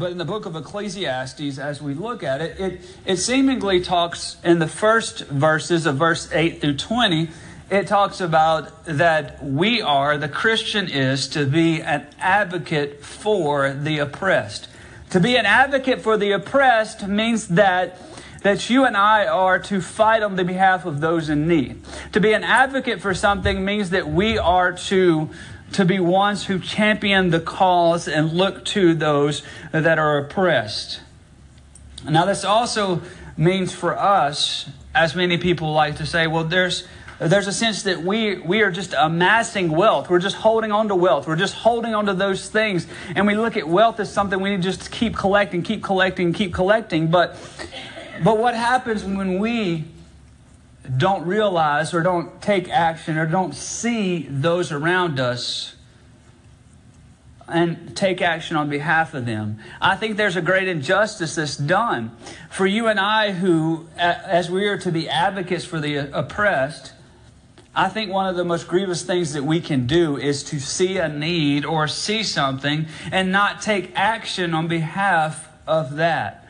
but in the book of Ecclesiastes, as we look at it, it, it seemingly talks in the first verses of verse 8 through 20, it talks about that we are, the Christian is, to be an advocate for the oppressed. To be an advocate for the oppressed means that that you and I are to fight on the behalf of those in need. To be an advocate for something means that we are to to be ones who champion the cause and look to those that are oppressed. Now, this also means for us, as many people like to say, well, there's there's a sense that we we are just amassing wealth. We're just holding on to wealth. We're just holding on to those things, and we look at wealth as something we need to just keep collecting, keep collecting, keep collecting. But but what happens when we don't realize or don't take action or don't see those around us and take action on behalf of them. I think there's a great injustice that's done for you and I, who, as we are to be advocates for the oppressed. I think one of the most grievous things that we can do is to see a need or see something and not take action on behalf of that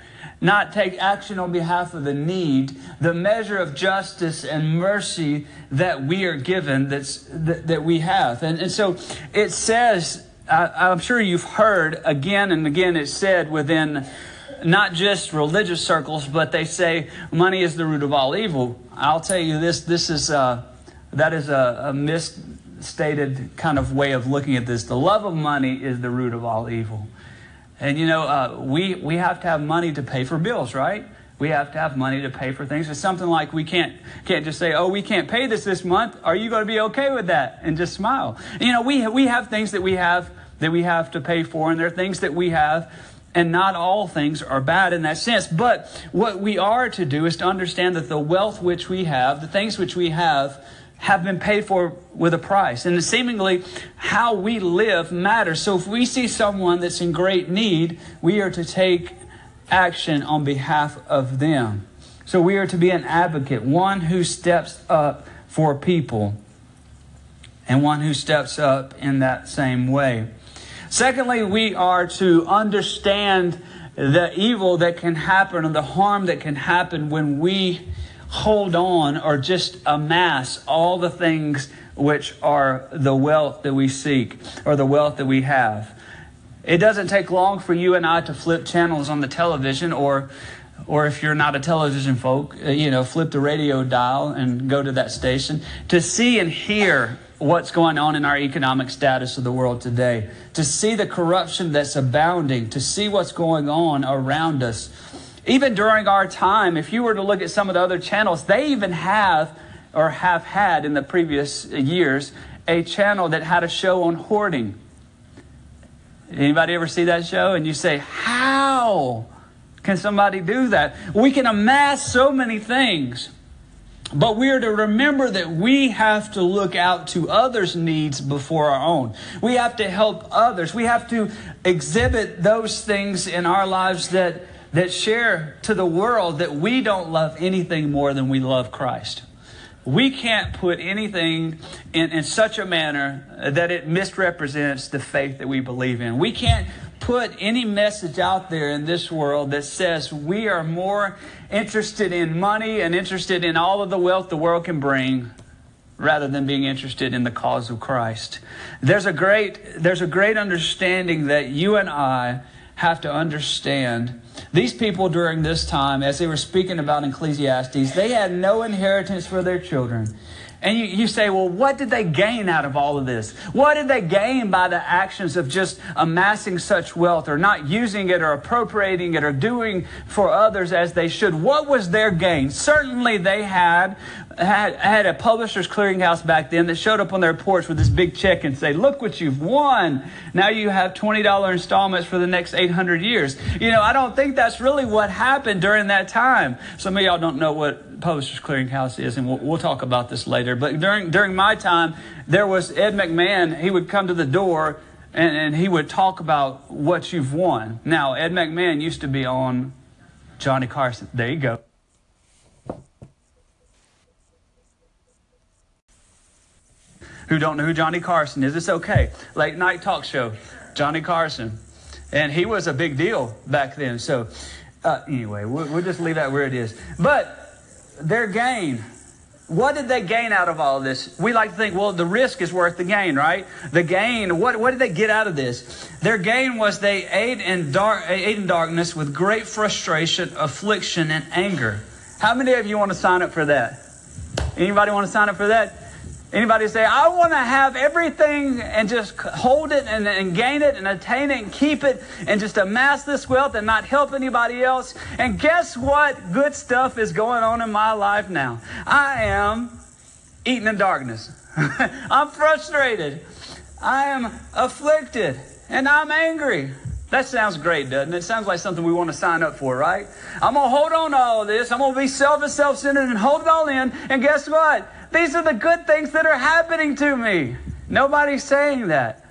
not take action on behalf of the need, the measure of justice and mercy that we are given, that's, that, that we have. And, and so it says, I, I'm sure you've heard again and again, it's said within not just religious circles, but they say money is the root of all evil. I'll tell you this, this is, uh, that is a, a misstated kind of way of looking at this. The love of money is the root of all evil. And you know, uh, we, we have to have money to pay for bills, right? We have to have money to pay for things. It's something like we can't, can't just say, oh, we can't pay this this month. Are you going to be okay with that? And just smile. You know, we, we have things that we have that we have to pay for, and there are things that we have and not all things are bad in that sense. But what we are to do is to understand that the wealth which we have, the things which we have, have been paid for with a price. And seemingly, how we live matters. So if we see someone that's in great need, we are to take action on behalf of them. So we are to be an advocate, one who steps up for people, and one who steps up in that same way. Secondly, we are to understand the evil that can happen and the harm that can happen when we hold on or just amass all the things which are the wealth that we seek or the wealth that we have. It doesn't take long for you and I to flip channels on the television or or if you're not a television folk, uh, you know, flip the radio dial and go to that station to see and hear what's going on in our economic status of the world today, to see the corruption that's abounding, to see what's going on around us. Even during our time, if you were to look at some of the other channels, they even have or have had in the previous years a channel that had a show on hoarding. Anybody ever see that show? And you say, How can somebody do that? We can amass so many things. But we are to remember that we have to look out to others' needs before our own. We have to help others. We have to exhibit those things in our lives that that share to the world that we don't love anything more than we love Christ. We can't put anything in, in such a manner that it misrepresents the faith that we believe in. We can't put any message out there in this world that says we are more interested in money and interested in all of the wealth the world can bring rather than being interested in the cause of Christ. There's a great, there's a great understanding that you and I have to understand these people during this time, as they were speaking about Ecclesiastes, they had no inheritance for their children. And you, you say, well, what did they gain out of all of this? What did they gain by the actions of just amassing such wealth or not using it or appropriating it or doing for others as they should? What was their gain? Certainly they had had, had a publisher's clearinghouse back then that showed up on their porch with this big check and say, look what you've won. Now you have $20 installments for the next 800 years. You know, I don't think that's really what happened during that time. Some of y'all don't know what publisher's clearinghouse is, and we'll, we'll talk about this later. But during, during my time, there was Ed McMahon. He would come to the door and, and he would talk about what you've won. Now, Ed McMahon used to be on Johnny Carson. There you go. Who don't know who Johnny Carson is, it's okay. Late night talk show, Johnny Carson. And he was a big deal back then. So, uh, anyway, we'll, we'll just leave that where it is. But their gain, what did they gain out of all of this? We like to think, well, the risk is worth the gain, right? The gain, what, what did they get out of this? Their gain was they ate in, dark, ate in darkness with great frustration, affliction, and anger. How many of you want to sign up for that? Anybody want to sign up for that? Anybody say, I want to have everything and just hold it and, and, gain it and attain it and keep it and just amass this wealth and not help anybody else? And guess what good stuff is going on in my life now? I am eating in darkness. I'm frustrated. I am afflicted and I'm angry. That sounds great, doesn't it? It sounds like something we want to sign up for, right? I'm going to hold on to all of this. I'm going to be selfish, self centered, and hold it all in. And guess what? These are the good things that are happening to me. Nobody's saying that.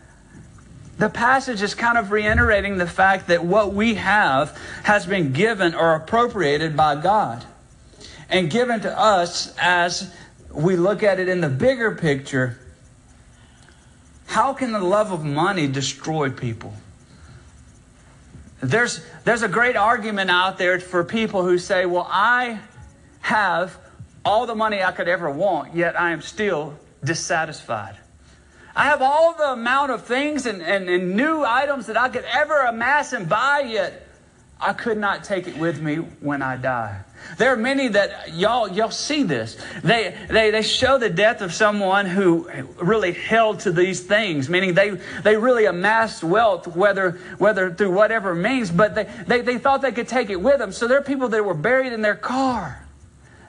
The passage is kind of reiterating the fact that what we have has been given or appropriated by God and given to us as we look at it in the bigger picture. How can the love of money destroy people? There's, there's a great argument out there for people who say, well, I have all the money I could ever want, yet I am still dissatisfied. I have all the amount of things and, and, and new items that I could ever amass and buy, yet I could not take it with me when I die. There are many that y'all y'all see this. They, they they show the death of someone who really held to these things, meaning they they really amassed wealth, whether whether through whatever means, but they, they, they thought they could take it with them. So there are people that were buried in their car.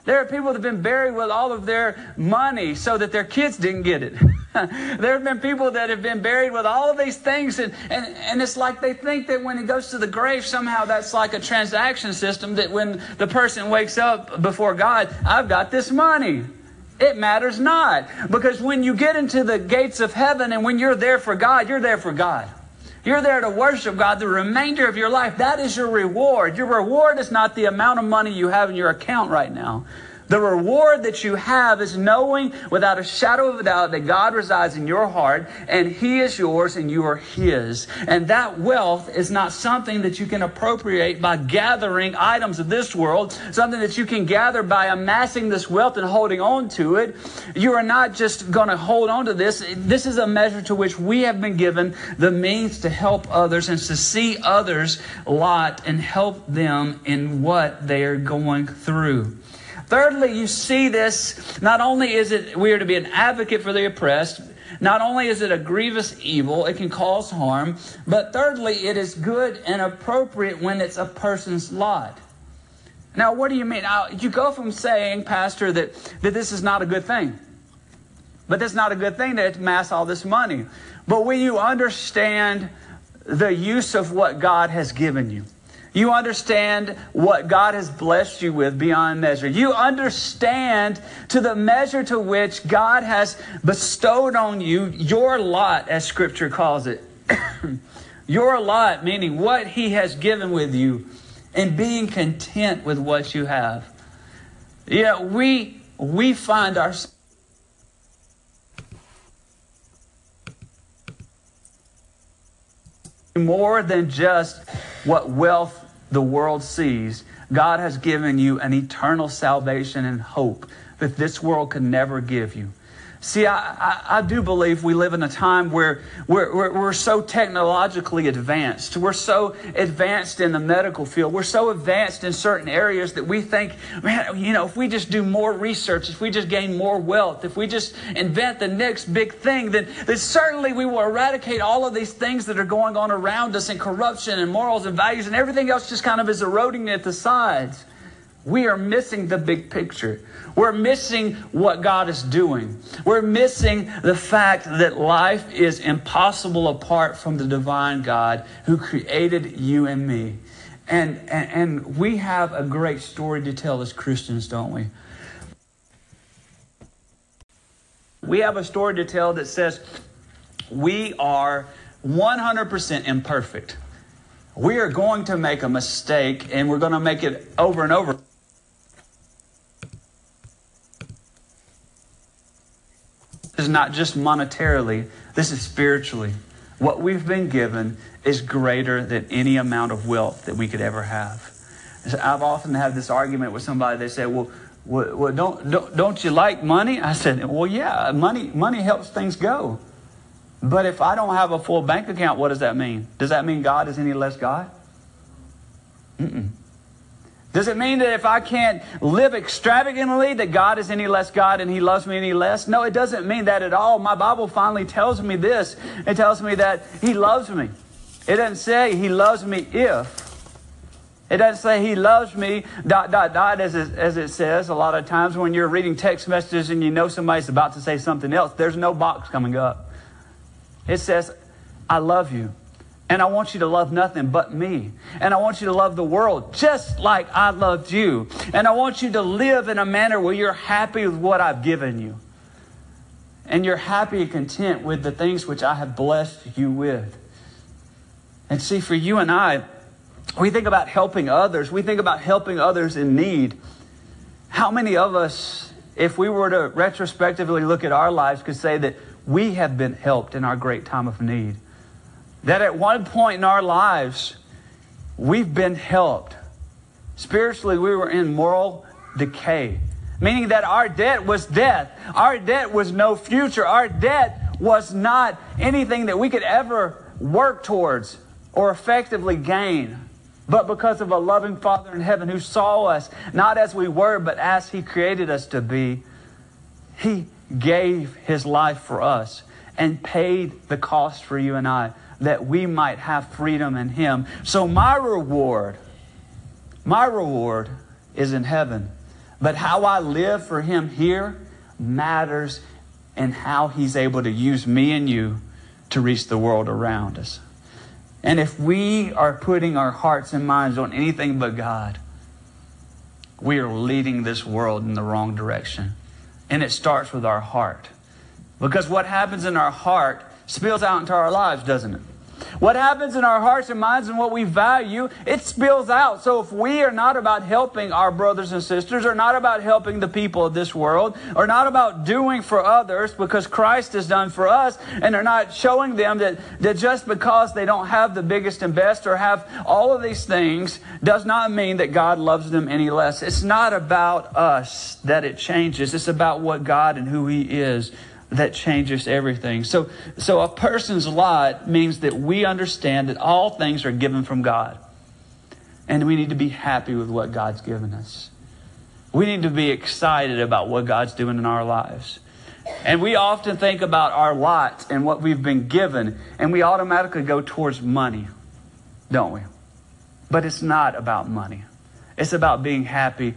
There are people that have been buried with all of their money so that their kids didn't get it. there have been people that have been buried with all of these things, and, and, and it's like they think that when he goes to the grave, somehow that's like a transaction system that when the person wakes up before God, I've got this money. It matters not. Because when you get into the gates of heaven and when you're there for God, you're there for God. You're there to worship God the remainder of your life. That is your reward. Your reward is not the amount of money you have in your account right now. The reward that you have is knowing without a shadow of a doubt that God resides in your heart and He is yours and you are His. And that wealth is not something that you can appropriate by gathering items of this world, something that you can gather by amassing this wealth and holding on to it. You are not just going to hold on to this. This is a measure to which we have been given the means to help others and to see others' lot and help them in what they are going through. Thirdly, you see this, not only is it we are to be an advocate for the oppressed, not only is it a grievous evil, it can cause harm, but thirdly, it is good and appropriate when it's a person's lot. Now, what do you mean? You go from saying, Pastor, that, that this is not a good thing. But that's not a good thing to amass all this money. But when you understand the use of what God has given you, you understand what God has blessed you with beyond measure. You understand to the measure to which God has bestowed on you your lot, as Scripture calls it. your lot, meaning what He has given with you, and being content with what you have. Yeah, we we find ourselves. More than just what wealth the world sees, God has given you an eternal salvation and hope that this world can never give you. See, I, I, I, do believe we live in a time where we're, we're, we're, so technologically advanced. We're so advanced in the medical field. We're so advanced in certain areas that we think, man, you know, if we just do more research, if we just gain more wealth, if we just invent the next big thing, then, then certainly we will eradicate all of these things that are going on around us and corruption and morals and values and everything else just kind of is eroding at the sides. We are missing the big picture. We're missing what God is doing. We're missing the fact that life is impossible apart from the divine God who created you and me. And, and, and we have a great story to tell as Christians, don't we? We have a story to tell that says we are 100% imperfect. We are going to make a mistake and we're going to make it over and over. Is not just monetarily, this is spiritually. what we've been given is greater than any amount of wealth that we could ever have. I've often had this argument with somebody. They say, "Well, well, don't, don't don't you like money?" I said, "Well, yeah, money money helps things go." But if I don't have a full bank account, what does that mean? Does that mean God is any less God? Mm-mm. Does it mean that if I can't live extravagantly, that God is any less God and He loves me any less? No, it doesn't mean that at all. My Bible finally tells me this. It tells me that He loves me. It doesn't say He loves me if. It doesn't say He loves me, dot, dot, dot, as it, as it says a lot of times when you're reading text messages and you know somebody's about to say something else. There's no box coming up. It says, I love you. And I want you to love nothing but me. And I want you to love the world just like I loved you. And I want you to live in a manner where you're happy with what I've given you. And you're happy and content with the things which I have blessed you with. And see, for you and I, we think about helping others. We think about helping others in need. How many of us, if we were to retrospectively look at our lives, could say that we have been helped in our great time of need? That at one point in our lives, we've been helped. Spiritually, we were in moral decay, meaning that our debt was death. Our debt was no future. Our debt was not anything that we could ever work towards or effectively gain. But because of a loving Father in heaven who saw us not as we were, but as He created us to be, He gave His life for us and paid the cost for you and I that we might have freedom in Him. So, my reward, my reward is in heaven. But how I live for Him here matters in how He's able to use me and you to reach the world around us. And if we are putting our hearts and minds on anything but God, we are leading this world in the wrong direction. And it starts with our heart. Because what happens in our heart spills out into our lives, doesn't it? What happens in our hearts and minds and what we value, it spills out. So if we are not about helping our brothers and sisters, or not about helping the people of this world, or not about doing for others because Christ has done for us, and they're not showing them that, that just because they don't have the biggest and best or have all of these things does not mean that God loves them any less. It's not about us that it changes. It's about what God and who He is that changes everything. So, so a person's lot means that we understand that all things are given from God. And we need to be happy with what God's given us. We need to be excited about what God's doing in our lives. And we often think about our lot and what we've been given, and we automatically go towards money, don't we? But it's not about money. It's about being happy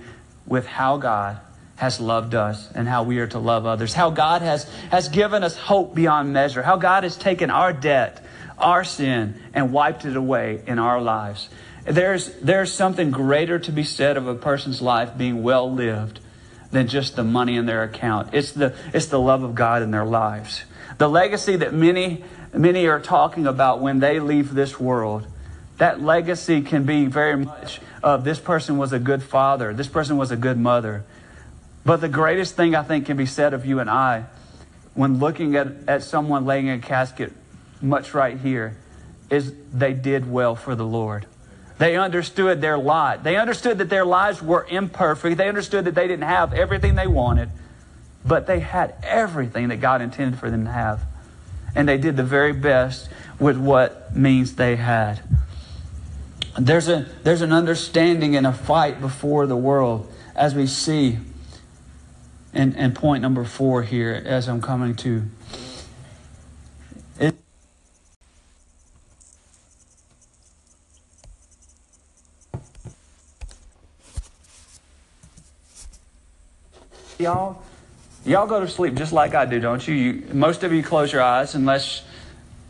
with how God has loved us and how we are to love others, how God has, has given us hope beyond measure, how God has taken our debt, our sin, and wiped it away in our lives. There's, there's something greater to be said of a person's life being well lived than just the money in their account. It's the, it's the love of God in their lives. The legacy that many, many are talking about when they leave this world, that legacy can be very much of this person was a good father, this person was a good mother, but the greatest thing I think can be said of you and I when looking at, at someone laying in a casket, much right here, is they did well for the Lord. They understood their lot. They understood that their lives were imperfect. They understood that they didn't have everything they wanted, but they had everything that God intended for them to have. And they did the very best with what means they had. There's, a, there's an understanding and a fight before the world as we see and, and point number four here as I'm coming to. It, y'all, y'all go to sleep just like I do, don't you? you? Most of you close your eyes unless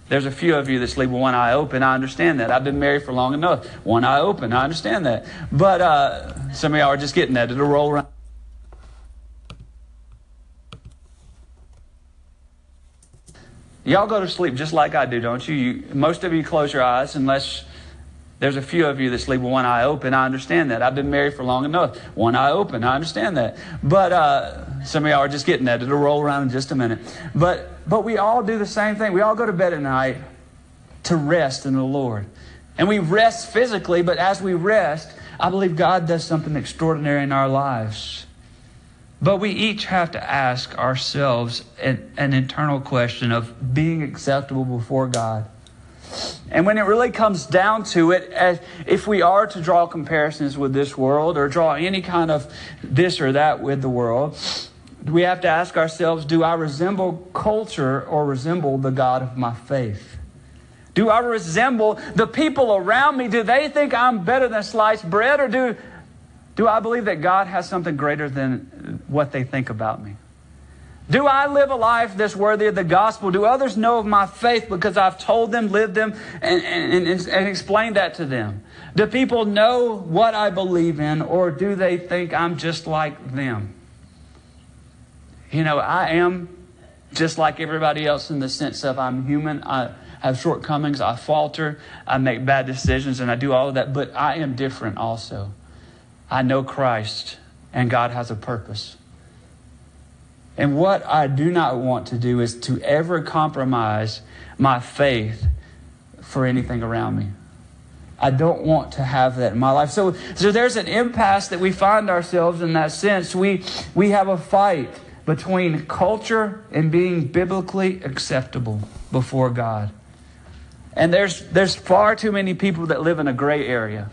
there's a few of you that sleep with one eye open. I understand that. I've been married for long enough. One eye open. I understand that. But uh, some of y'all are just getting that. It'll roll around. Y'all go to sleep just like I do, don't you? you? Most of you close your eyes unless there's a few of you that sleep with one eye open. I understand that. I've been married for long enough. One eye open. I understand that. But uh, some of y'all are just getting that. It'll roll around in just a minute. But but we all do the same thing. We all go to bed at night to rest in the Lord. And we rest physically, but as we rest, I believe God does something extraordinary in our lives. But we each have to ask ourselves an, an, internal question of being acceptable before God. And when it really comes down to it, if we are to draw comparisons with this world or draw any kind of this or that with the world, we have to ask ourselves do I resemble culture or resemble the God of my faith? Do I resemble the people around me? Do they think I'm better than sliced bread? Or do, do I believe that God has something greater than what they think about me? Do I live a life that's worthy of the gospel? Do others know of my faith because I've told them, lived them, and, and, and, and explained that to them? Do people know what I believe in, or do they think I'm just like them? You know, I am just like everybody else in the sense of I'm human. I have shortcomings. I falter. I make bad decisions, and I do all of that. But I am different also. I know Christ, and God has a purpose. And what I do not want to do is to ever compromise my faith for anything around me. I don't want to have that in my life. So, so there's an impasse that we find ourselves in that sense. We, we have a fight between culture and being biblically acceptable before God. And there's, there's far too many people that live in a gray area.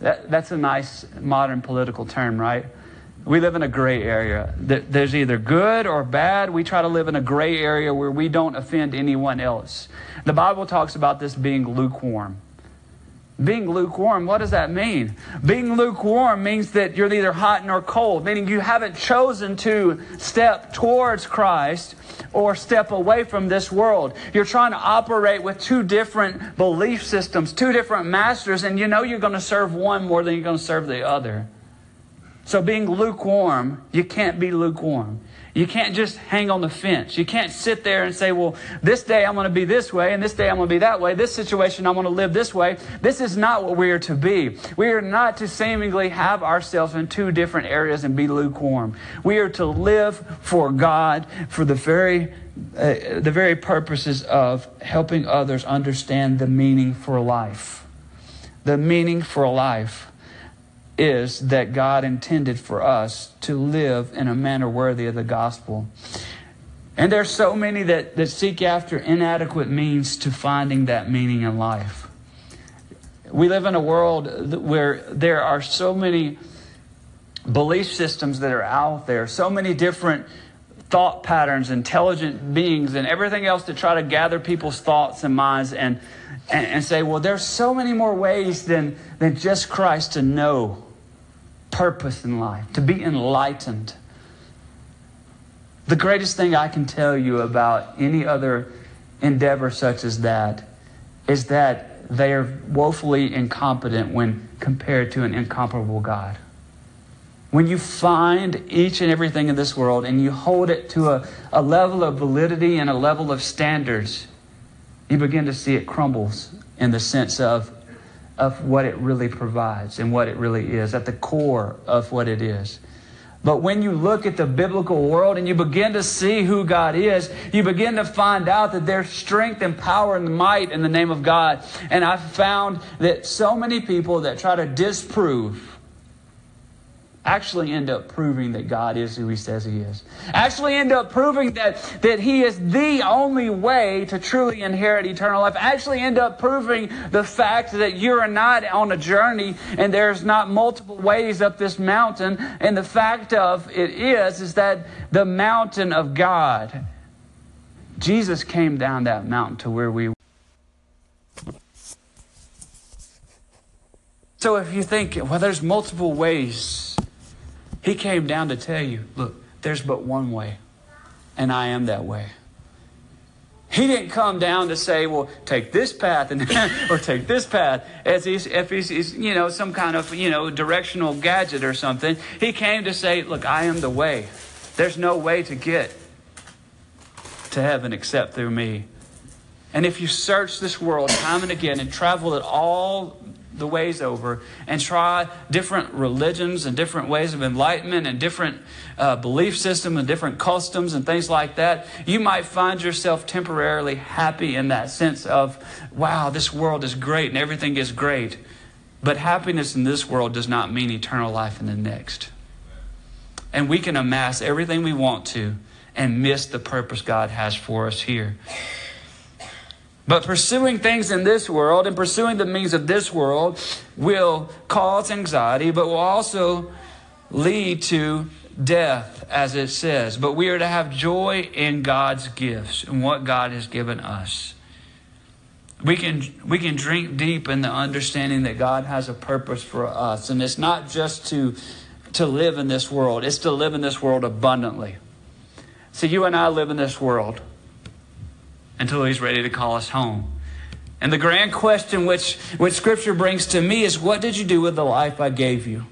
That, that's a nice modern political term, right? We live in a gray area. There's either good or bad. We try to live in a gray area where we don't offend anyone else. The Bible talks about this being lukewarm. Being lukewarm, what does that mean? Being lukewarm means that you're neither hot nor cold, meaning you haven't chosen to step towards Christ or step away from this world. You're trying to operate with two different belief systems, two different masters, and you know you're going to serve one more than you're going to serve the other. So, being lukewarm, you can't be lukewarm. You can't just hang on the fence. You can't sit there and say, well, this day I'm going to be this way, and this day I'm going to be that way. This situation I'm going to live this way. This is not what we are to be. We are not to seemingly have ourselves in two different areas and be lukewarm. We are to live for God for the very, uh, the very purposes of helping others understand the meaning for life. The meaning for life is that God intended for us to live in a manner worthy of the gospel. And there's so many that, that seek after inadequate means to finding that meaning in life. We live in a world where there are so many belief systems that are out there, so many different thought patterns, intelligent beings, and everything else to try to gather people's thoughts and minds and, and, and say, well, there's so many more ways than, than just Christ to know purpose in life, to be enlightened. The greatest thing I can tell you about any other endeavor such as that is that they are woefully incompetent when compared to an incomparable God. When you find each and everything in this world and you hold it to a, a level of validity and a level of standards, you begin to see it crumbles in the sense of of what it really provides and what it really is, at the core of what it is. But when you look at the biblical world and you begin to see who God is, you begin to find out that there's strength and power and might in the name of God. And I've found that so many people that try to disprove actually end up proving that God is who he says he is. Actually end up proving that, that he is the only way to truly inherit eternal life. Actually end up proving the fact that you're not on a journey and there's not multiple ways up this mountain. And the fact of it is, is that the mountain of God, Jesus came down that mountain to where we were. So if you think, well, there's multiple ways he came down to tell you, look, there's but one way, and I am that way. He didn't come down to say, well, take this path and or take this path as he's, if he's, he's, you know, some kind of, you know, directional gadget or something. He came to say, look, I am the way. There's no way to get to heaven except through me. And if you search this world time and again and travel it all the ways over and try different religions and different ways of enlightenment and different uh, belief system and different customs and things like that, you might find yourself temporarily happy in that sense of, wow, this world is great and everything is great. But happiness in this world does not mean eternal life in the next. And we can amass everything we want to and miss the purpose God has for us here. But pursuing things in this world and pursuing the means of this world will cause anxiety, but will also lead to death, as it says. But we are to have joy in God's gifts and what God has given us. We can, we can drink deep in the understanding that God has a purpose for us. And it's not just to, to live in this world, it's to live in this world abundantly. So you and I live in this world until he's ready to call us home. And the grand question which, which Scripture brings to me is what did you do with the life I gave you?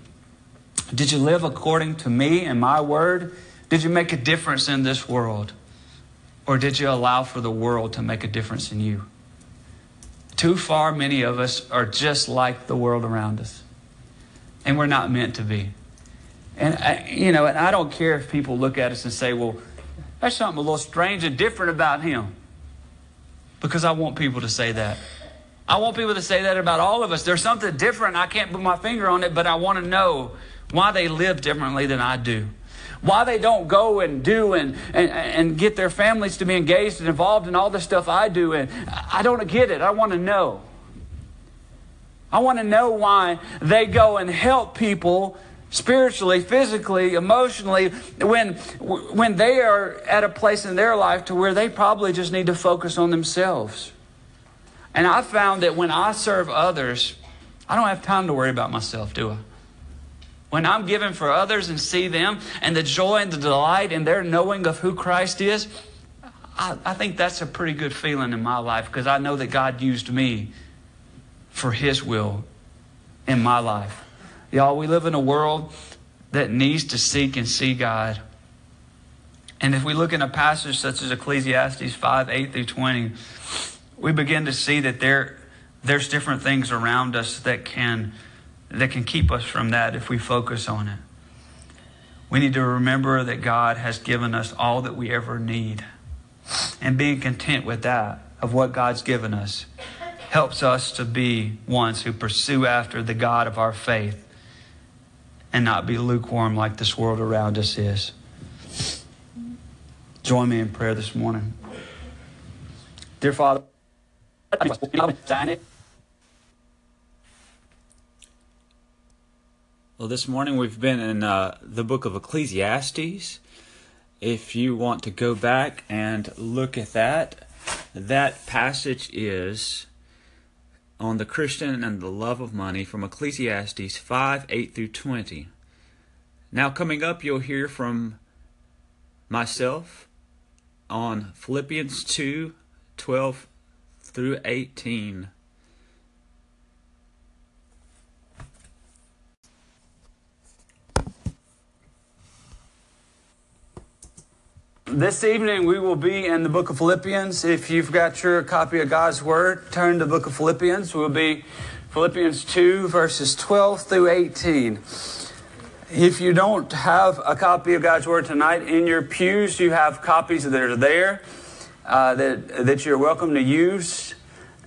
Did you live according to me and my word? Did you make a difference in this world? Or did you allow for the world to make a difference in you? Too far, many of us are just like the world around us. And we're not meant to be. And, I, you know, and I don't care if people look at us and say, well, there's something a little strange and different about him because I want people to say that. I want people to say that about all of us. There's something different. I can't put my finger on it, but I want to know why they live differently than I do. Why they don't go and do and, and, and get their families to be engaged and involved in all the stuff I do. And I don't get it. I want to know. I want to know why they go and help people spiritually, physically, emotionally, when, when they are at a place in their life to where they probably just need to focus on themselves. And I found that when I serve others, I don't have time to worry about myself, do I? When I'm giving for others and see them and the joy and the delight in their knowing of who Christ is, I, I think that's a pretty good feeling in my life because I know that God used me for His will in my life. Y'all, we live in a world that needs to seek and see God. And if we look in a passage such as Ecclesiastes 5 8 through 20, we begin to see that there, there's different things around us that can, that can keep us from that if we focus on it. We need to remember that God has given us all that we ever need. And being content with that, of what God's given us, helps us to be ones who pursue after the God of our faith and not be lukewarm like this world around us is. Join me in prayer this morning. Dear Father, well, this morning we've been in uh, the book of Ecclesiastes. If you want to go back and look at that, that passage is on the Christian and the love of money from Ecclesiastes 5 8 through 20. Now, coming up, you'll hear from myself on Philippians 2 12 through 18. This evening we will be in the book of Philippians. If you've got your copy of God's Word, turn to the book of Philippians. We'll be Philippians 2, verses 12 through 18. If you don't have a copy of God's Word tonight, in your pews you have copies that are there uh, that, that you're welcome to use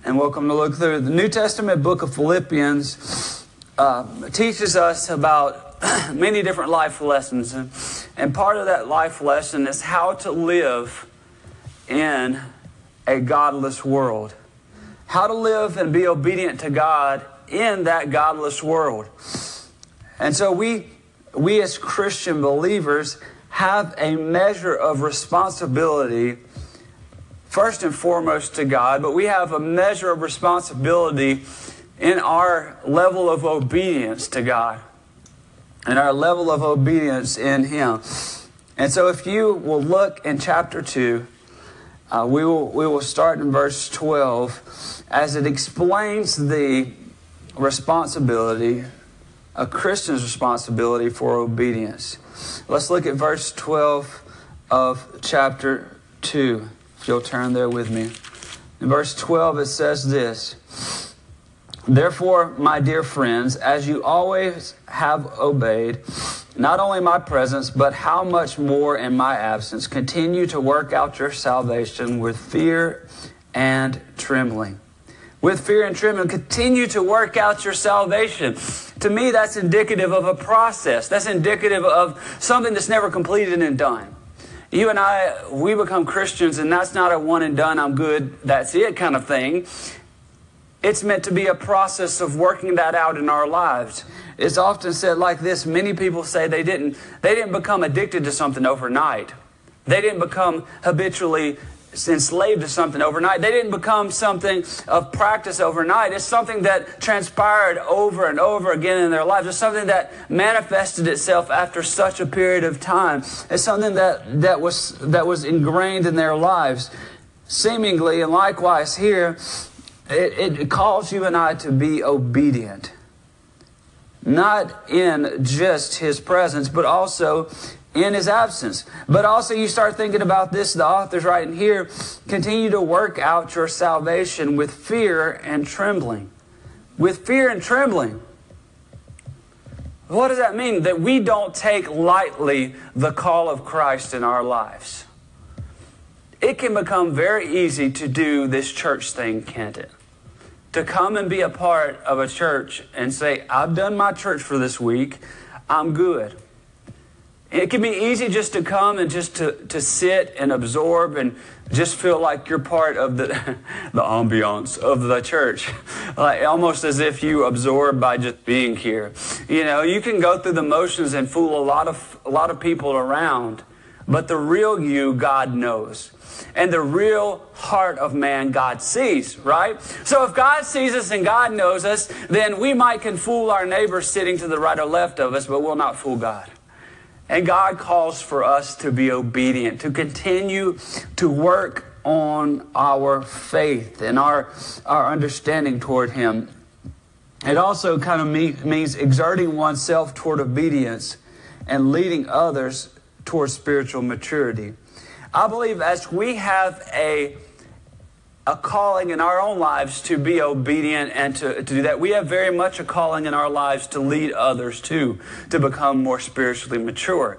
and welcome to look through. The New Testament book of Philippians uh, teaches us about many different life lessons. And, part of that life lesson is how to live in a godless world. How to live and be obedient to God in that godless world. And so we, we as Christian believers have a measure of responsibility, first and foremost to God, but we have a measure of responsibility in our level of obedience to God and our level of obedience in Him. And so, if you will look in chapter 2, uh, we, will, we will start in verse 12 as it explains the responsibility, a Christian's responsibility for obedience. Let's look at verse 12 of chapter 2. If you'll turn there with me. In verse 12, it says this Therefore, my dear friends, as you always have obeyed, not only my presence, but how much more in my absence, continue to work out your salvation with fear and trembling. With fear and trembling, continue to work out your salvation. To me, that's indicative of a process. That's indicative of something that's never completed and done. You and I, we become Christians, and that's not a one and done, I'm good, that's it kind of thing. It's meant to be a process of working that out in our lives. It's often said like this many people say they didn't, they didn't become addicted to something overnight. They didn't become habitually enslaved to something overnight. They didn't become something of practice overnight. It's something that transpired over and over again in their lives. It's something that manifested itself after such a period of time. It's something that, that, was, that was ingrained in their lives. Seemingly, and likewise here, it, it calls you and I to be obedient. Not in just his presence, but also in his absence. But also, you start thinking about this, the author's writing here continue to work out your salvation with fear and trembling. With fear and trembling. What does that mean? That we don't take lightly the call of Christ in our lives. It can become very easy to do this church thing, can't it? To come and be a part of a church and say, I've done my church for this week, I'm good. It can be easy just to come and just to, to sit and absorb and just feel like you're part of the, the ambiance of the church. Like almost as if you absorb by just being here. You know, you can go through the motions and fool a lot of, a lot of people around, but the real you, God knows. And the real heart of man, God sees, right? So if God sees us and God knows us, then we might can fool our neighbor sitting to the right or left of us, but we'll not fool God. And God calls for us to be obedient, to continue to work on our faith and our, our understanding toward Him. It also kind of means exerting oneself toward obedience and leading others toward spiritual maturity. I believe as we have a a calling in our own lives to be obedient and to, to do that. We have very much a calling in our lives to lead others too, to become more spiritually mature.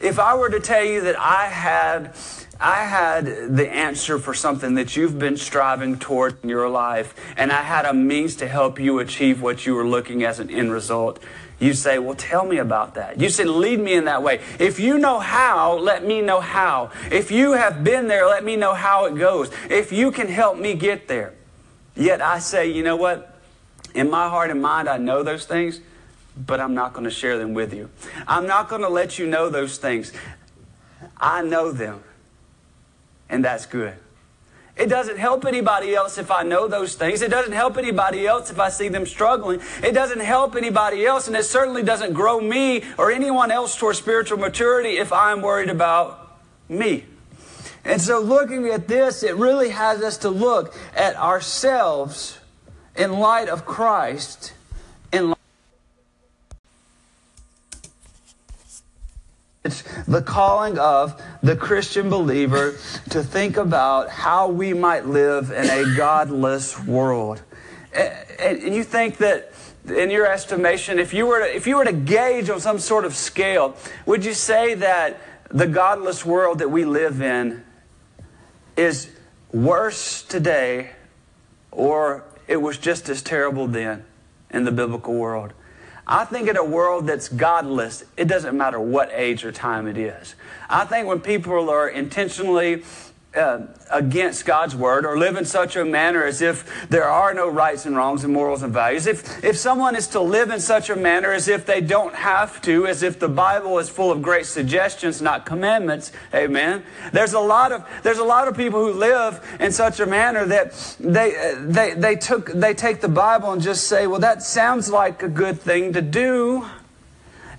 If I were to tell you that I had I had the answer for something that you've been striving toward in your life, and I had a means to help you achieve what you were looking as an end result. You say, Well, tell me about that. You say, Lead me in that way. If you know how, let me know how. If you have been there, let me know how it goes. If you can help me get there. Yet I say, You know what? In my heart and mind, I know those things, but I'm not going to share them with you. I'm not going to let you know those things. I know them, and that's good. It doesn't help anybody else if I know those things. It doesn't help anybody else if I see them struggling. It doesn't help anybody else, and it certainly doesn't grow me or anyone else toward spiritual maturity if I'm worried about me. And so, looking at this, it really has us to look at ourselves in light of Christ It's the calling of the Christian believer to think about how we might live in a godless world. And you think that in your estimation, if you were to, if you were to gauge on some sort of scale, would you say that the godless world that we live in is worse today or it was just as terrible then in the biblical world? I think in a world that's godless, it doesn't matter what age or time it is. I think when people are intentionally uh, against God's word or live in such a manner as if there are no rights and wrongs and morals and values. If, if someone is to live in such a manner as if they don't have to, as if the Bible is full of great suggestions, not commandments, amen. There's a lot of, there's a lot of people who live in such a manner that they, they, they, took, they take the Bible and just say, well, that sounds like a good thing to do.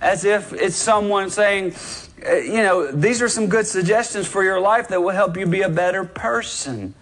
As if it's someone saying, uh, Uh, you know, these are some good suggestions for your life that will help you be a better person.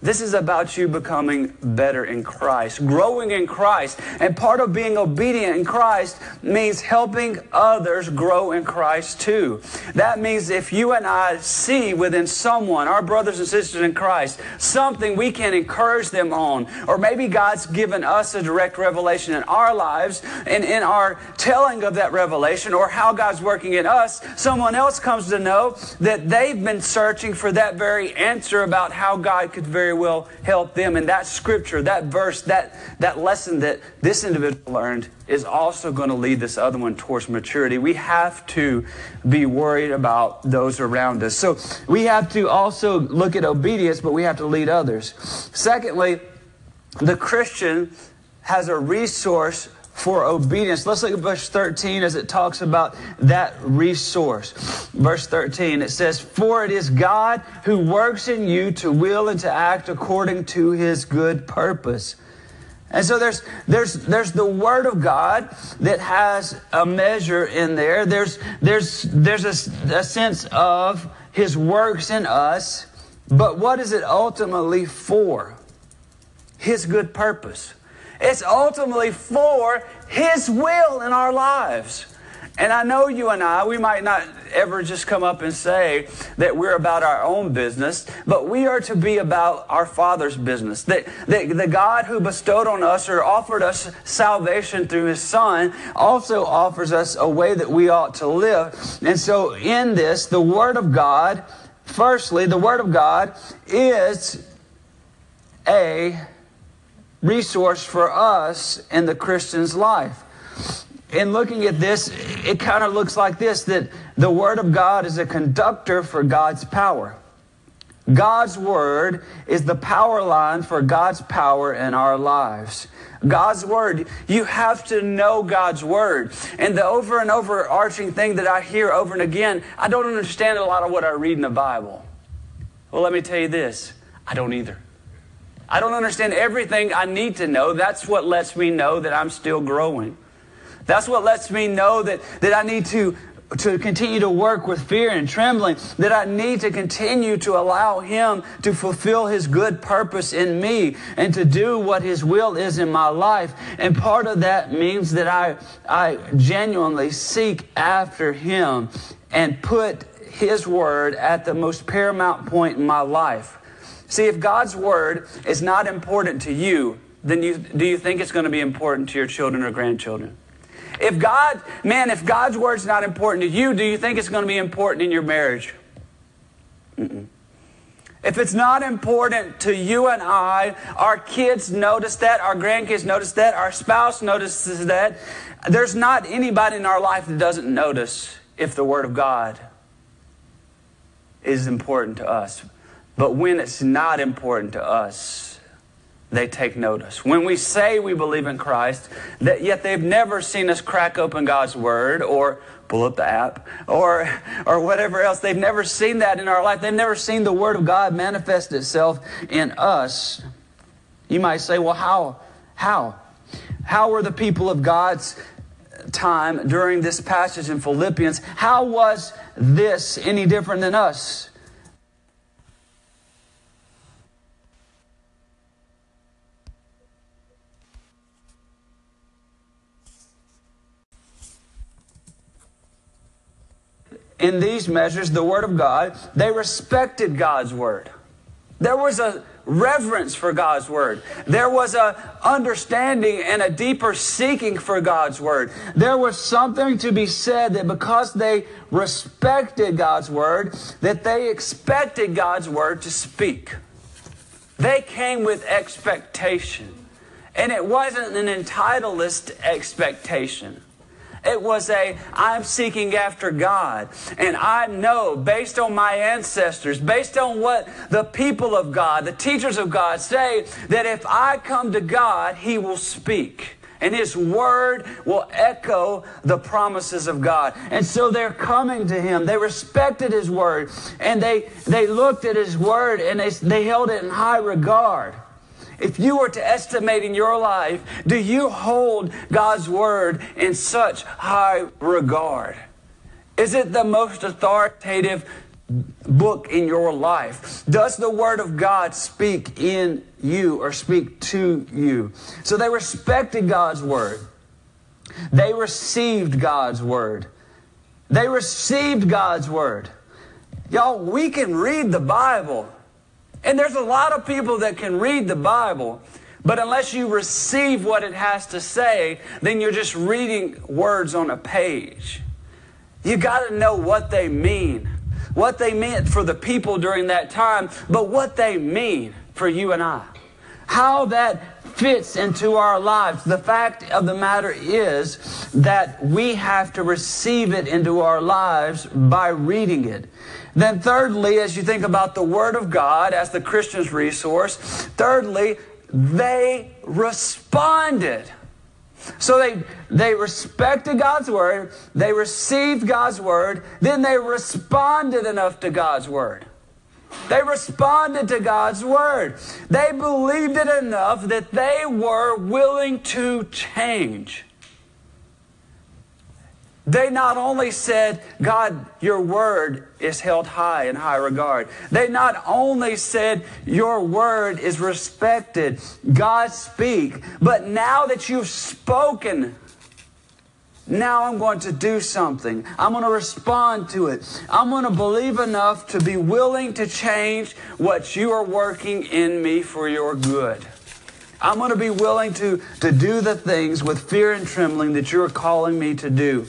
This is about you becoming better in Christ, growing in Christ. And part of being obedient in Christ means helping others grow in Christ too. That means if you and I see within someone, our brothers and sisters in Christ, something we can encourage them on, or maybe God's given us a direct revelation in our lives and in our telling of that revelation or how God's working in us, someone else comes to know that they've been searching for that very answer about how God could very very well help them. And that scripture, that verse, that, that lesson that this individual learned is also going to lead this other one towards maturity. We have to be worried about those around us. So we have to also look at obedience, but we have to lead others. Secondly, the Christian has a resource for obedience. Let's look at verse 13 as it talks about that resource. Verse 13, it says, For it is God who works in you to will and to act according to his good purpose. And so there's, there's, there's the Word of God that has a measure in there. There's, there's, there's a, a sense of His works in us. But what is it ultimately for? His good purpose. It's ultimately for His will in our lives. And I know you and I, we might not ever just come up and say that we're about our own business, but we are to be about our Father's business. That, that the God who bestowed on us or offered us salvation through His Son also offers us a way that we ought to live. And so, in this, the Word of God, firstly, the Word of God is a resource for us in the Christian's life. In looking at this, it kind of looks like this that the Word of God is a conductor for God's power. God's Word is the power line for God's power in our lives. God's Word, you have to know God's Word. And the over and overarching thing that I hear over and again, I don't understand a lot of what I read in the Bible. Well, let me tell you this I don't either. I don't understand everything I need to know. That's what lets me know that I'm still growing. That's what lets me know that, that I need to, to continue to work with fear and trembling, that I need to continue to allow Him to fulfill His good purpose in me and to do what His will is in my life. And part of that means that I, I genuinely seek after Him and put His word at the most paramount point in my life. See, if God's word is not important to you, then you, do you think it's going to be important to your children or grandchildren? If God, man, if God's word's not important to you, do you think it's going to be important in your marriage? Mm-mm. If it's not important to you and I, our kids notice that, our grandkids notice that, our spouse notices that, there's not anybody in our life that doesn't notice if the Word of God is important to us. But when it's not important to us, they take notice. When we say we believe in Christ, that yet they've never seen us crack open God's Word or pull up the app or, or whatever else. They've never seen that in our life. They've never seen the Word of God manifest itself in us. You might say, well, how? How? How were the people of God's time during this passage in Philippians? How was this any different than us? In these measures the Word of God. They respected God's Word. There was a reverence for God's Word. There was a understanding and a deeper seeking for God's Word. There was something to be said that because they respected God's Word, that they expected God's Word to speak. They came with expectation. And it wasn't an entitlist expectation. It was a, I'm seeking after God. And I know, based on my ancestors, based on what the people of God, the teachers of God say, that if I come to God, He will speak. And His Word will echo the promises of God. And so they're coming to Him. They respected His Word. And they, they looked at His Word and they, they held it in high regard. If you were to estimate in your life, do you hold God's word in such high regard? Is it the most authoritative book in your life? Does the Word of God speak in you or speak to you? So they respected God's Word. They received God's Word. They received God's Word. Y'all, we can read the Bible. And there's a lot of people that can read the Bible. But unless you receive what it has to say, then you're just reading words on a page. You got to know what they mean what they meant for the people during that time, but what they mean for you and I. How that fits into our lives. The fact of the matter is that we have to receive it into our lives by reading it. Then, thirdly, as you think about the Word of God as the Christian's resource, thirdly, they responded. So they, they respected God's word, they received God's word, then they responded enough to God's word. They responded to God's word. They believed it enough that they were willing to change. They not only said, God, your word is held high in high regard. They not only said, your word is respected, God speak, but now that you've spoken, now I'm going to do something. I'm going to respond to it. I'm going to believe enough to be willing to change what you are working in me for your good. I'm going to be willing to, to do the things with fear and trembling that you're calling me to do.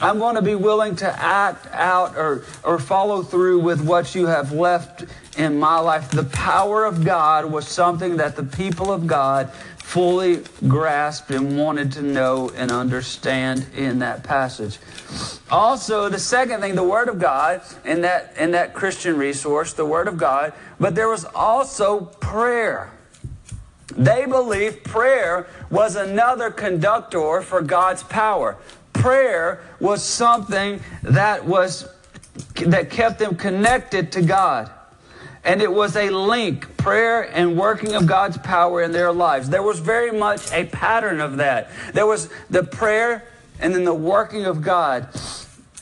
I'm going to be willing to act out or, or follow through with what you have left in my life. The power of God was something that the people of God fully grasped and wanted to know and understand in that passage. Also, the second thing, the Word of God in that, in that Christian resource, the Word of God, but there was also prayer. They believed prayer was another conductor for God's power. Prayer was something that was that kept them connected to God. And it was a link, prayer and working of God's power in their lives. There was very much a pattern of that. There was the prayer and then the working of God.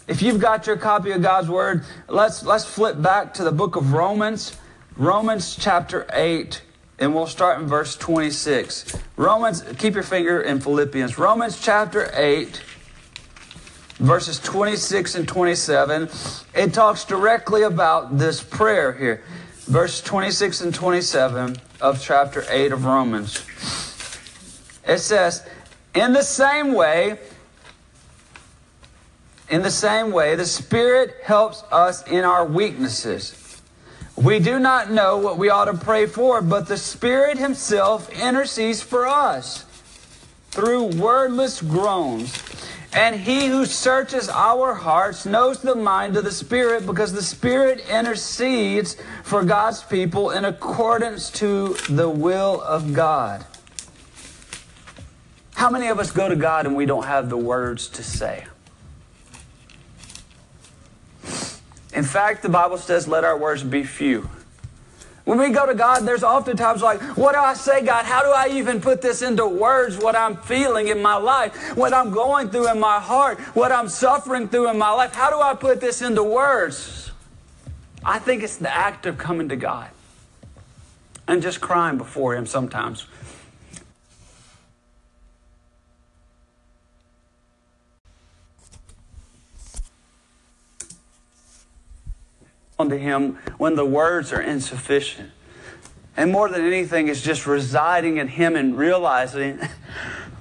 If you've got your copy of God's Word, let's, let's flip back to the book of Romans, Romans chapter 8, and we'll start in verse 26. Romans, keep your finger in Philippians. Romans chapter 8, verses 26 and 27. It talks directly about this prayer here. Verse 26 and 27 of chapter 8 of Romans. It says, In the same way, in the same way, the Spirit helps us in our weaknesses. We do not know what we ought to pray for, but the Spirit Himself intercedes for us through wordless groans. And He who searches our hearts knows the mind of the Spirit because the Spirit intercedes for God's people in accordance to the will of God. How many of us go to God and we don't have the words to say? In fact, the Bible says, let our words be few. When we go to God, there's oftentimes like, what do I say, God? How do I even put this into words, what I'm feeling in my life, what I'm going through in my heart, what I'm suffering through in my life? How do I put this into words? I think it's the act of coming to God and just crying before Him sometimes. To him when the words are insufficient. And more than anything, is just residing in him and realizing,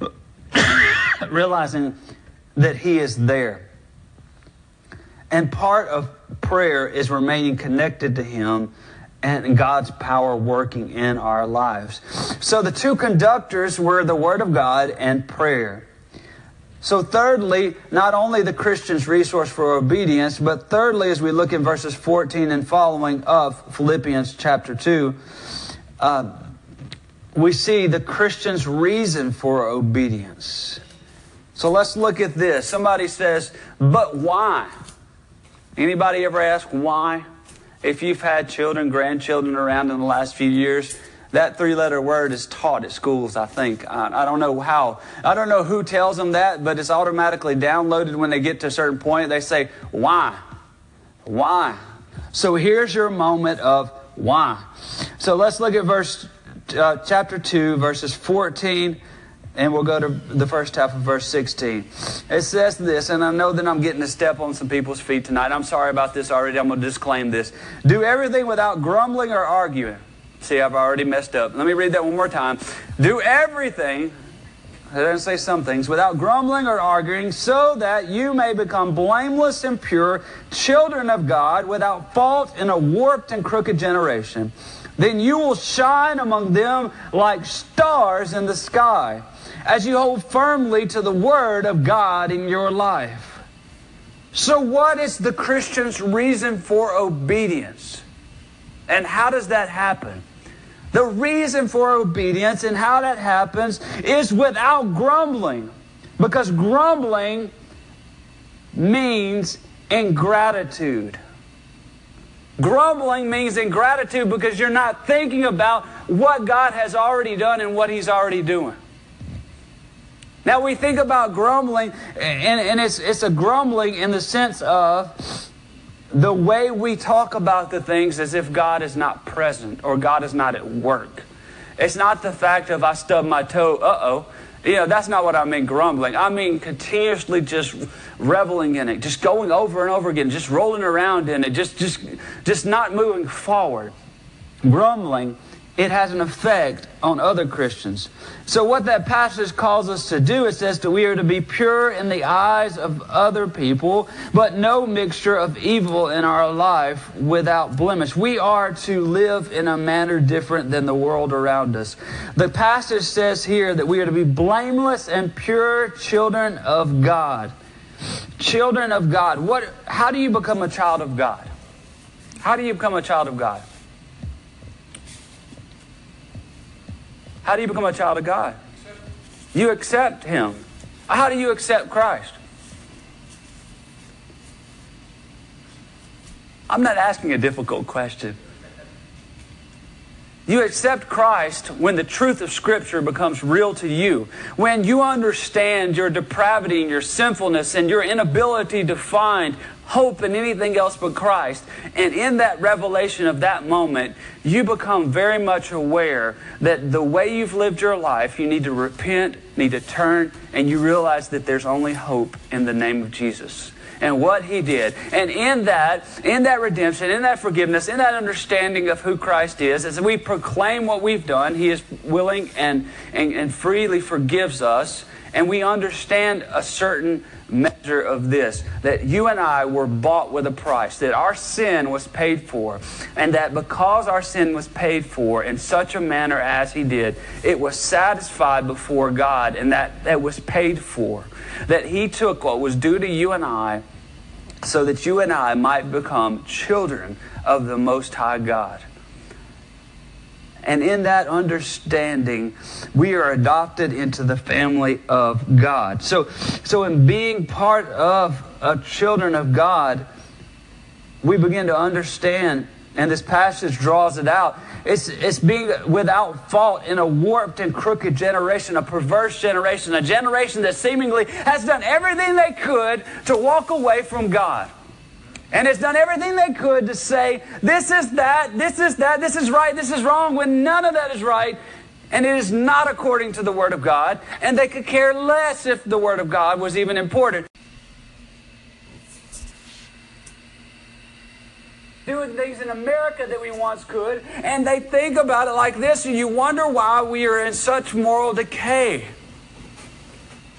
realizing that he is there. And part of prayer is remaining connected to him and God's power working in our lives. So the two conductors were the Word of God and prayer. So, thirdly, not only the Christian's resource for obedience, but thirdly, as we look in verses 14 and following of Philippians chapter 2, uh, we see the Christian's reason for obedience. So let's look at this. Somebody says, but why? Anybody ever ask why? If you've had children, grandchildren around in the last few years, that three letter word is taught at schools, I think. I, I, don't know how. I don't know who tells them that, but it's automatically downloaded when they get to a certain point. They say, Why? Why? So here's your moment of why. So let's look at verse uh, chapter 2, verses 14 and we'll go to the first half of verse 16. It says this, and I know that I'm getting to step on some people's feet tonight. I'm sorry about this already. I'm going to disclaim this. Do everything without grumbling or arguing. See, I've already messed up. Let me read that one more time. Do everything, I didn't say some things, without grumbling or arguing, so that you may become blameless and pure, children of God, without fault in a warped and crooked generation. Then you will shine among them like stars in the sky as you hold firmly to the Word of God in your life. So, what is the Christian's reason for obedience? And how does that happen? The reason for obedience and how that happens is without grumbling. Because grumbling means ingratitude. Grumbling means ingratitude because you're not thinking about what God has already done and what He's already doing. Now we think about grumbling, and, and it's, it's a grumbling in the sense of the way we talk about the things as if God is not present or God is not at work. It's not the fact of I stubbed my toe, uh oh. You know, that's not what I mean grumbling. I mean continuously just reveling in it, just going over and over again, just rolling around in it, just just just not moving forward. Grumbling it has an effect on other Christians. So, what that passage calls us to do, it says that we are to be pure in the eyes of other people, but no mixture of evil in our life without blemish. We are to live in a manner different than the world around us. The passage says here that we are to be blameless and pure children of God. Children of God. What, how do you become a child of God? How do you become a child of God? How do you become a child of God? You accept Him. How do you accept Christ? I'm not asking a difficult question. You accept Christ when the truth of Scripture becomes real to you. When you understand your depravity and your sinfulness and your inability to find hope in anything else but Christ. And in that revelation of that moment, you become very much aware that the way you've lived your life, you need to repent, need to turn, and you realize that there's only hope in the name of Jesus and what he did. And in that, in that redemption, in that forgiveness, in that understanding of who Christ is, as we proclaim what we've done, he is willing and, and, and freely forgives us. And we understand a certain measure of this that you and I were bought with a price, that our sin was paid for, and that because our sin was paid for in such a manner as He did, it was satisfied before God, and that that was paid for. That He took what was due to you and I so that you and I might become children of the Most High God. And in that understanding, we are adopted into the family of God. So, so in being part of a children of God, we begin to understand, and this passage draws it out. It's, it's being without fault in a warped and crooked generation, a perverse generation, a generation that seemingly has done everything they could to walk away from God and has done everything they could to say, this is that, this is that, this is right, this is wrong, when none of that is right. And it is not according to the Word of God. And they could care less if the Word of God was even important. Doing things in America that we once could. And they think about it like this, and you wonder why we are in such moral decay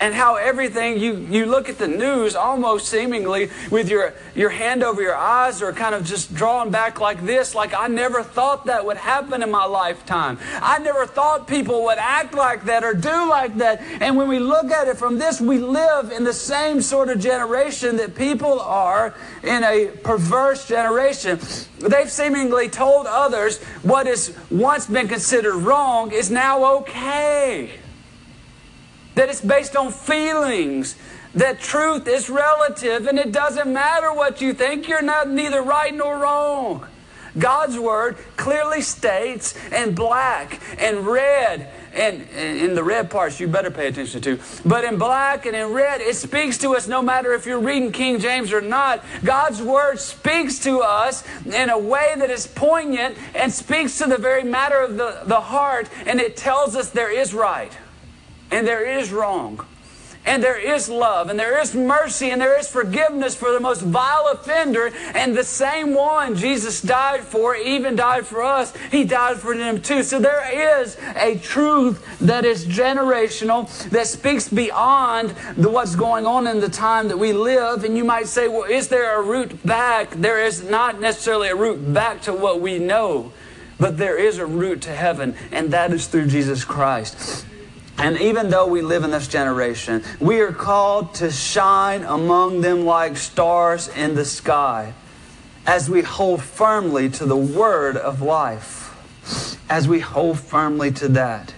and how everything you, you look at the news almost seemingly with your, your hand over your eyes or kind of just drawn back like this, like I never thought that would happen in my lifetime. I never thought people would act like that or do like that. And when we look at it from this, we live in the same sort of generation that people are in a perverse generation. They've seemingly told others what has once been considered wrong is now okay that it's based on feelings, that truth is relative and it doesn't matter what you think, you're not neither right nor wrong. God's word clearly states in black and red and in the red parts you better pay attention to. But in black and in red, it speaks to us no matter if you're reading King James or not. God's word speaks to us in a way that is poignant and speaks to the very matter of the, the heart, and it tells us there is right and there is wrong and there is love, and there is mercy, and there is forgiveness for the most vile offender. And the same one Jesus died for, even died for us, he died for them too. So there is a truth that is generational, that speaks beyond the, what's going on in the time that we live. And you might say, well, is there a route back? There is not necessarily a route back to what we know. But there is a route to heaven, and that is through Jesus Christ. And even though we live in this generation, we are called to shine among them like stars in the sky as we hold firmly to the word of life. As we hold firmly to that.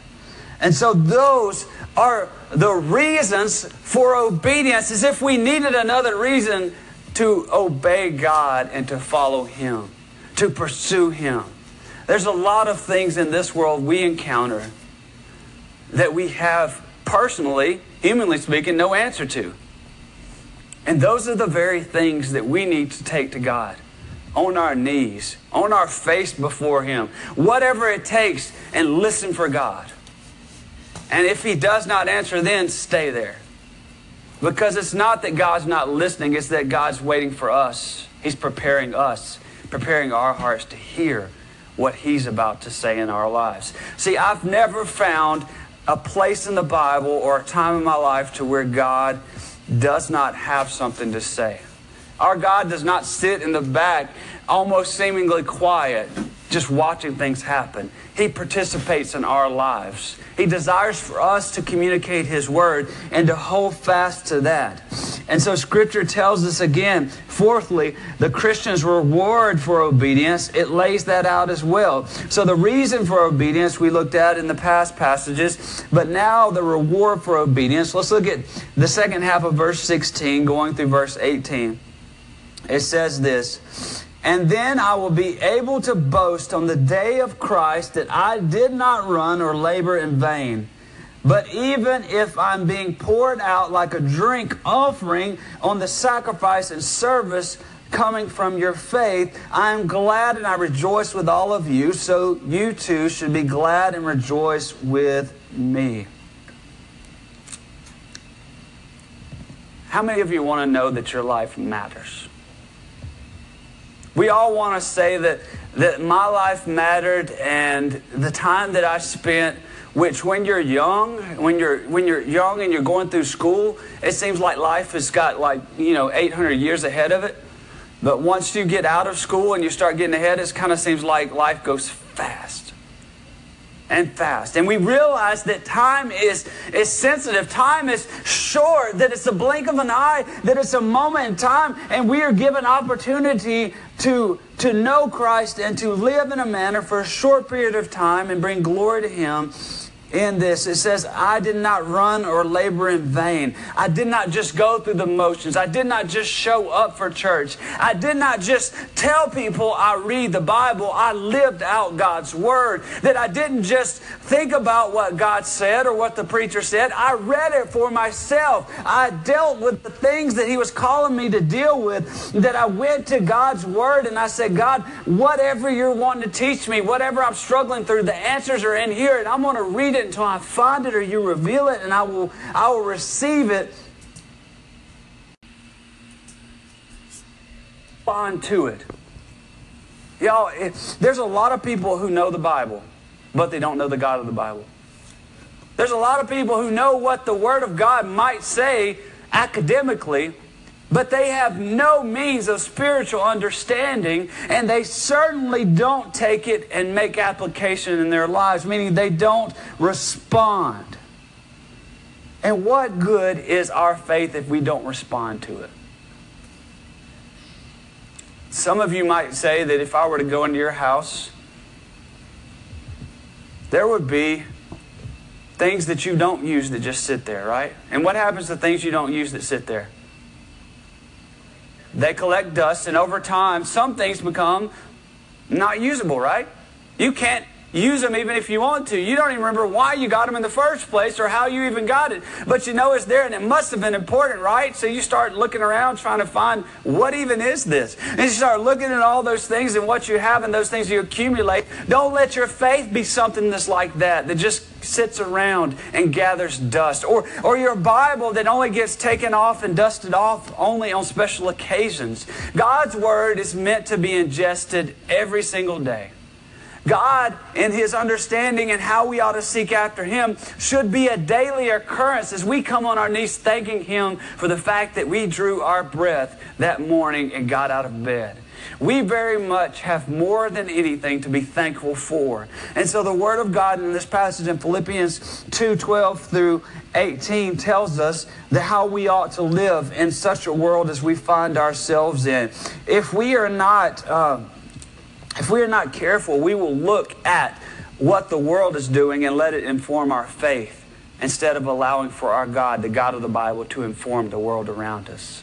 And so those are the reasons for obedience, as if we needed another reason to obey God and to follow Him, to pursue Him. There's a lot of things in this world we encounter that we have personally, humanly speaking, no answer to. And those are the very things that we need to take to God on our knees, on our face before Him, whatever it takes, and listen for God. And if He does not answer, then stay there. Because it's not that God's not listening, it's that God's waiting for us. He's preparing us, preparing our hearts to hear what He's about to say in our lives. See, I've never found a place in the Bible or a time in my life to where God does not have something to say. Our God does not sit in the back, almost seemingly quiet, just watching things happen. He participates in our lives. He desires for us to communicate His word and to hold fast to that. And so Scripture tells us again, fourthly, the Christian's reward for obedience, it lays that out as well. So the reason for obedience we looked at in the past passages, but now the reward for obedience. Let's look at the second half of verse 16 going through verse 18. It says this and then I will be able to boast on the day of Christ that I did not run or labor in vain. But even if I'm being poured out like a drink offering on the sacrifice and service coming from your faith, I am glad and I rejoice with all of you, so you too should be glad and rejoice with me. How many of you want to know that your life matters? We all want to say that, that my life mattered and the time that I spent, which when you're young, when you're, when you're young and you're going through school, it seems like life has got like, you know, 800 years ahead of it. But once you get out of school and you start getting ahead, it kind of seems like life goes fast and fast. And we realize that time is, is sensitive. Time is short, that it's a blink of an eye, that it's a moment in time, and we are given opportunity to, to know Christ and to live in a manner for a short period of time and bring glory to Him in this. It says, I did not run or labor in vain. I did not just go through the motions. I did not just show up for church. I did not just tell people I read the Bible. I lived out God's Word. That I didn't just think about what God said or what the preacher said. I read it for myself. I dealt with the things that He was calling me to deal with. That I went to God's Word and I said, God, whatever you're wanting to teach me, whatever I'm struggling through, the answers are in here and I'm going to read it it until I find it or you reveal it, and I will, I will receive it. Respond to it. Y'all, there's a lot of people who know the Bible, but they don't know the God of the Bible. There's a lot of people who know what the Word of God might say academically, but they have no means of spiritual understanding, and they certainly don't take it and make application in their lives, meaning they don't respond. And what good is our faith if we don't respond to it? Some of you might say that if I were to go into your house, there would be things that you don't use that just sit there, right? And what happens to things you don't use that sit there? They collect dust, and over time, some things become not usable, right? You can't use them even if you want to. You don't even remember why you got them in the first place or how you even got it. But you know it's there and it must have been important, right? So you start looking around trying to find what even is this? And you start looking at all those things and what you have and those things you accumulate. Don't let your faith be something that's like that, that just sits around and gathers dust. Or, or your Bible that only gets taken off and dusted off only on special occasions. God's Word is meant to be ingested every single day. God, in His understanding and how we ought to seek after Him, should be a daily occurrence as we come on our knees thanking Him for the fact that we drew our breath that morning and got out of bed. We very much have more than anything to be thankful for. And so the Word of God in this passage in Philippians 2 12 through 18 tells us that how we ought to live in such a world as we find ourselves in. If we are not. Uh, if we are not careful, we will look at what the world is doing and let it inform our faith instead of allowing for our God, the God of the Bible, to inform the world around us.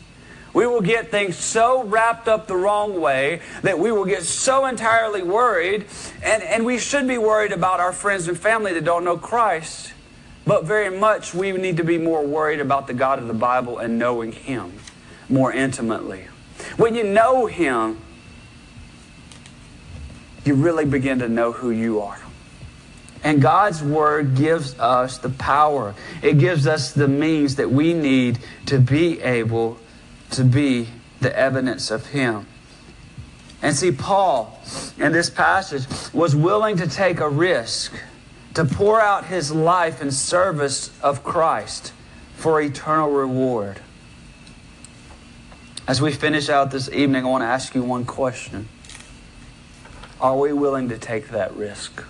We will get things so wrapped up the wrong way that we will get so entirely worried, and, and we should be worried about our friends and family that don't know Christ, but very much we need to be more worried about the God of the Bible and knowing Him more intimately. When you know Him, you really begin to know who you are. And God's Word gives us the power, it gives us the means that we need to be able to be the evidence of Him. And see, Paul, in this passage, was willing to take a risk to pour out his life in service of Christ for eternal reward. As we finish out this evening, I want to ask you one question. Are we willing to take that risk?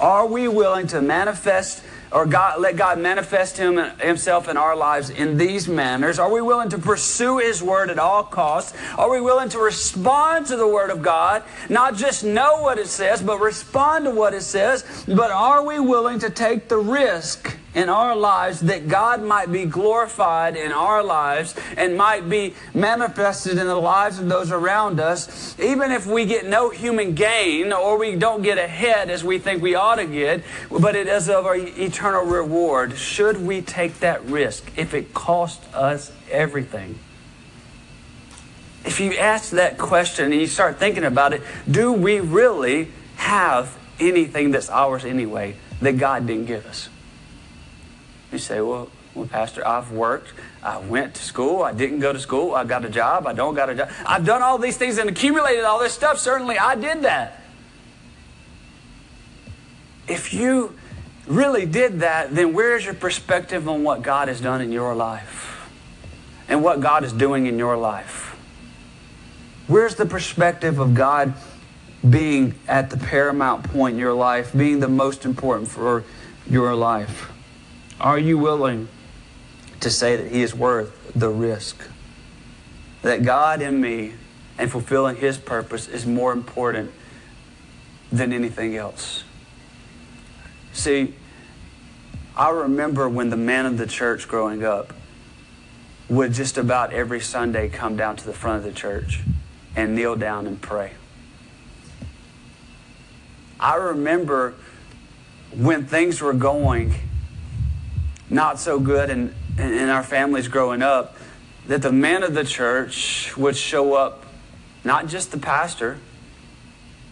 Are we willing to manifest or God, let God manifest him, Himself in our lives in these manners? Are we willing to pursue His Word at all costs? Are we willing to respond to the Word of God? Not just know what it says, but respond to what it says. But are we willing to take the risk in our lives that God might be glorified in our lives and might be manifested in the lives of those around us, even if we get no human gain or we don't get ahead as we think we ought to get, but it is of our eternal reward. Should we take that risk if it costs us everything? If you ask that question and you start thinking about it, do we really have anything that's ours anyway that God didn't give us? You say, well, well, Pastor, I've worked. I went to school. I didn't go to school. I got a job. I don't got a job. I've done all these things and accumulated all this stuff. Certainly, I did that. If you really did that, then where's your perspective on what God has done in your life and what God is doing in your life? Where's the perspective of God being at the paramount point in your life, being the most important for your life? Are you willing to say that He is worth the risk? That God in me and fulfilling His purpose is more important than anything else? See, I remember when the man of the church growing up would just about every Sunday come down to the front of the church and kneel down and pray. I remember when things were going not so good in, in our families growing up that the man of the church would show up, not just the pastor.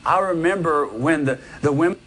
I remember when the, the women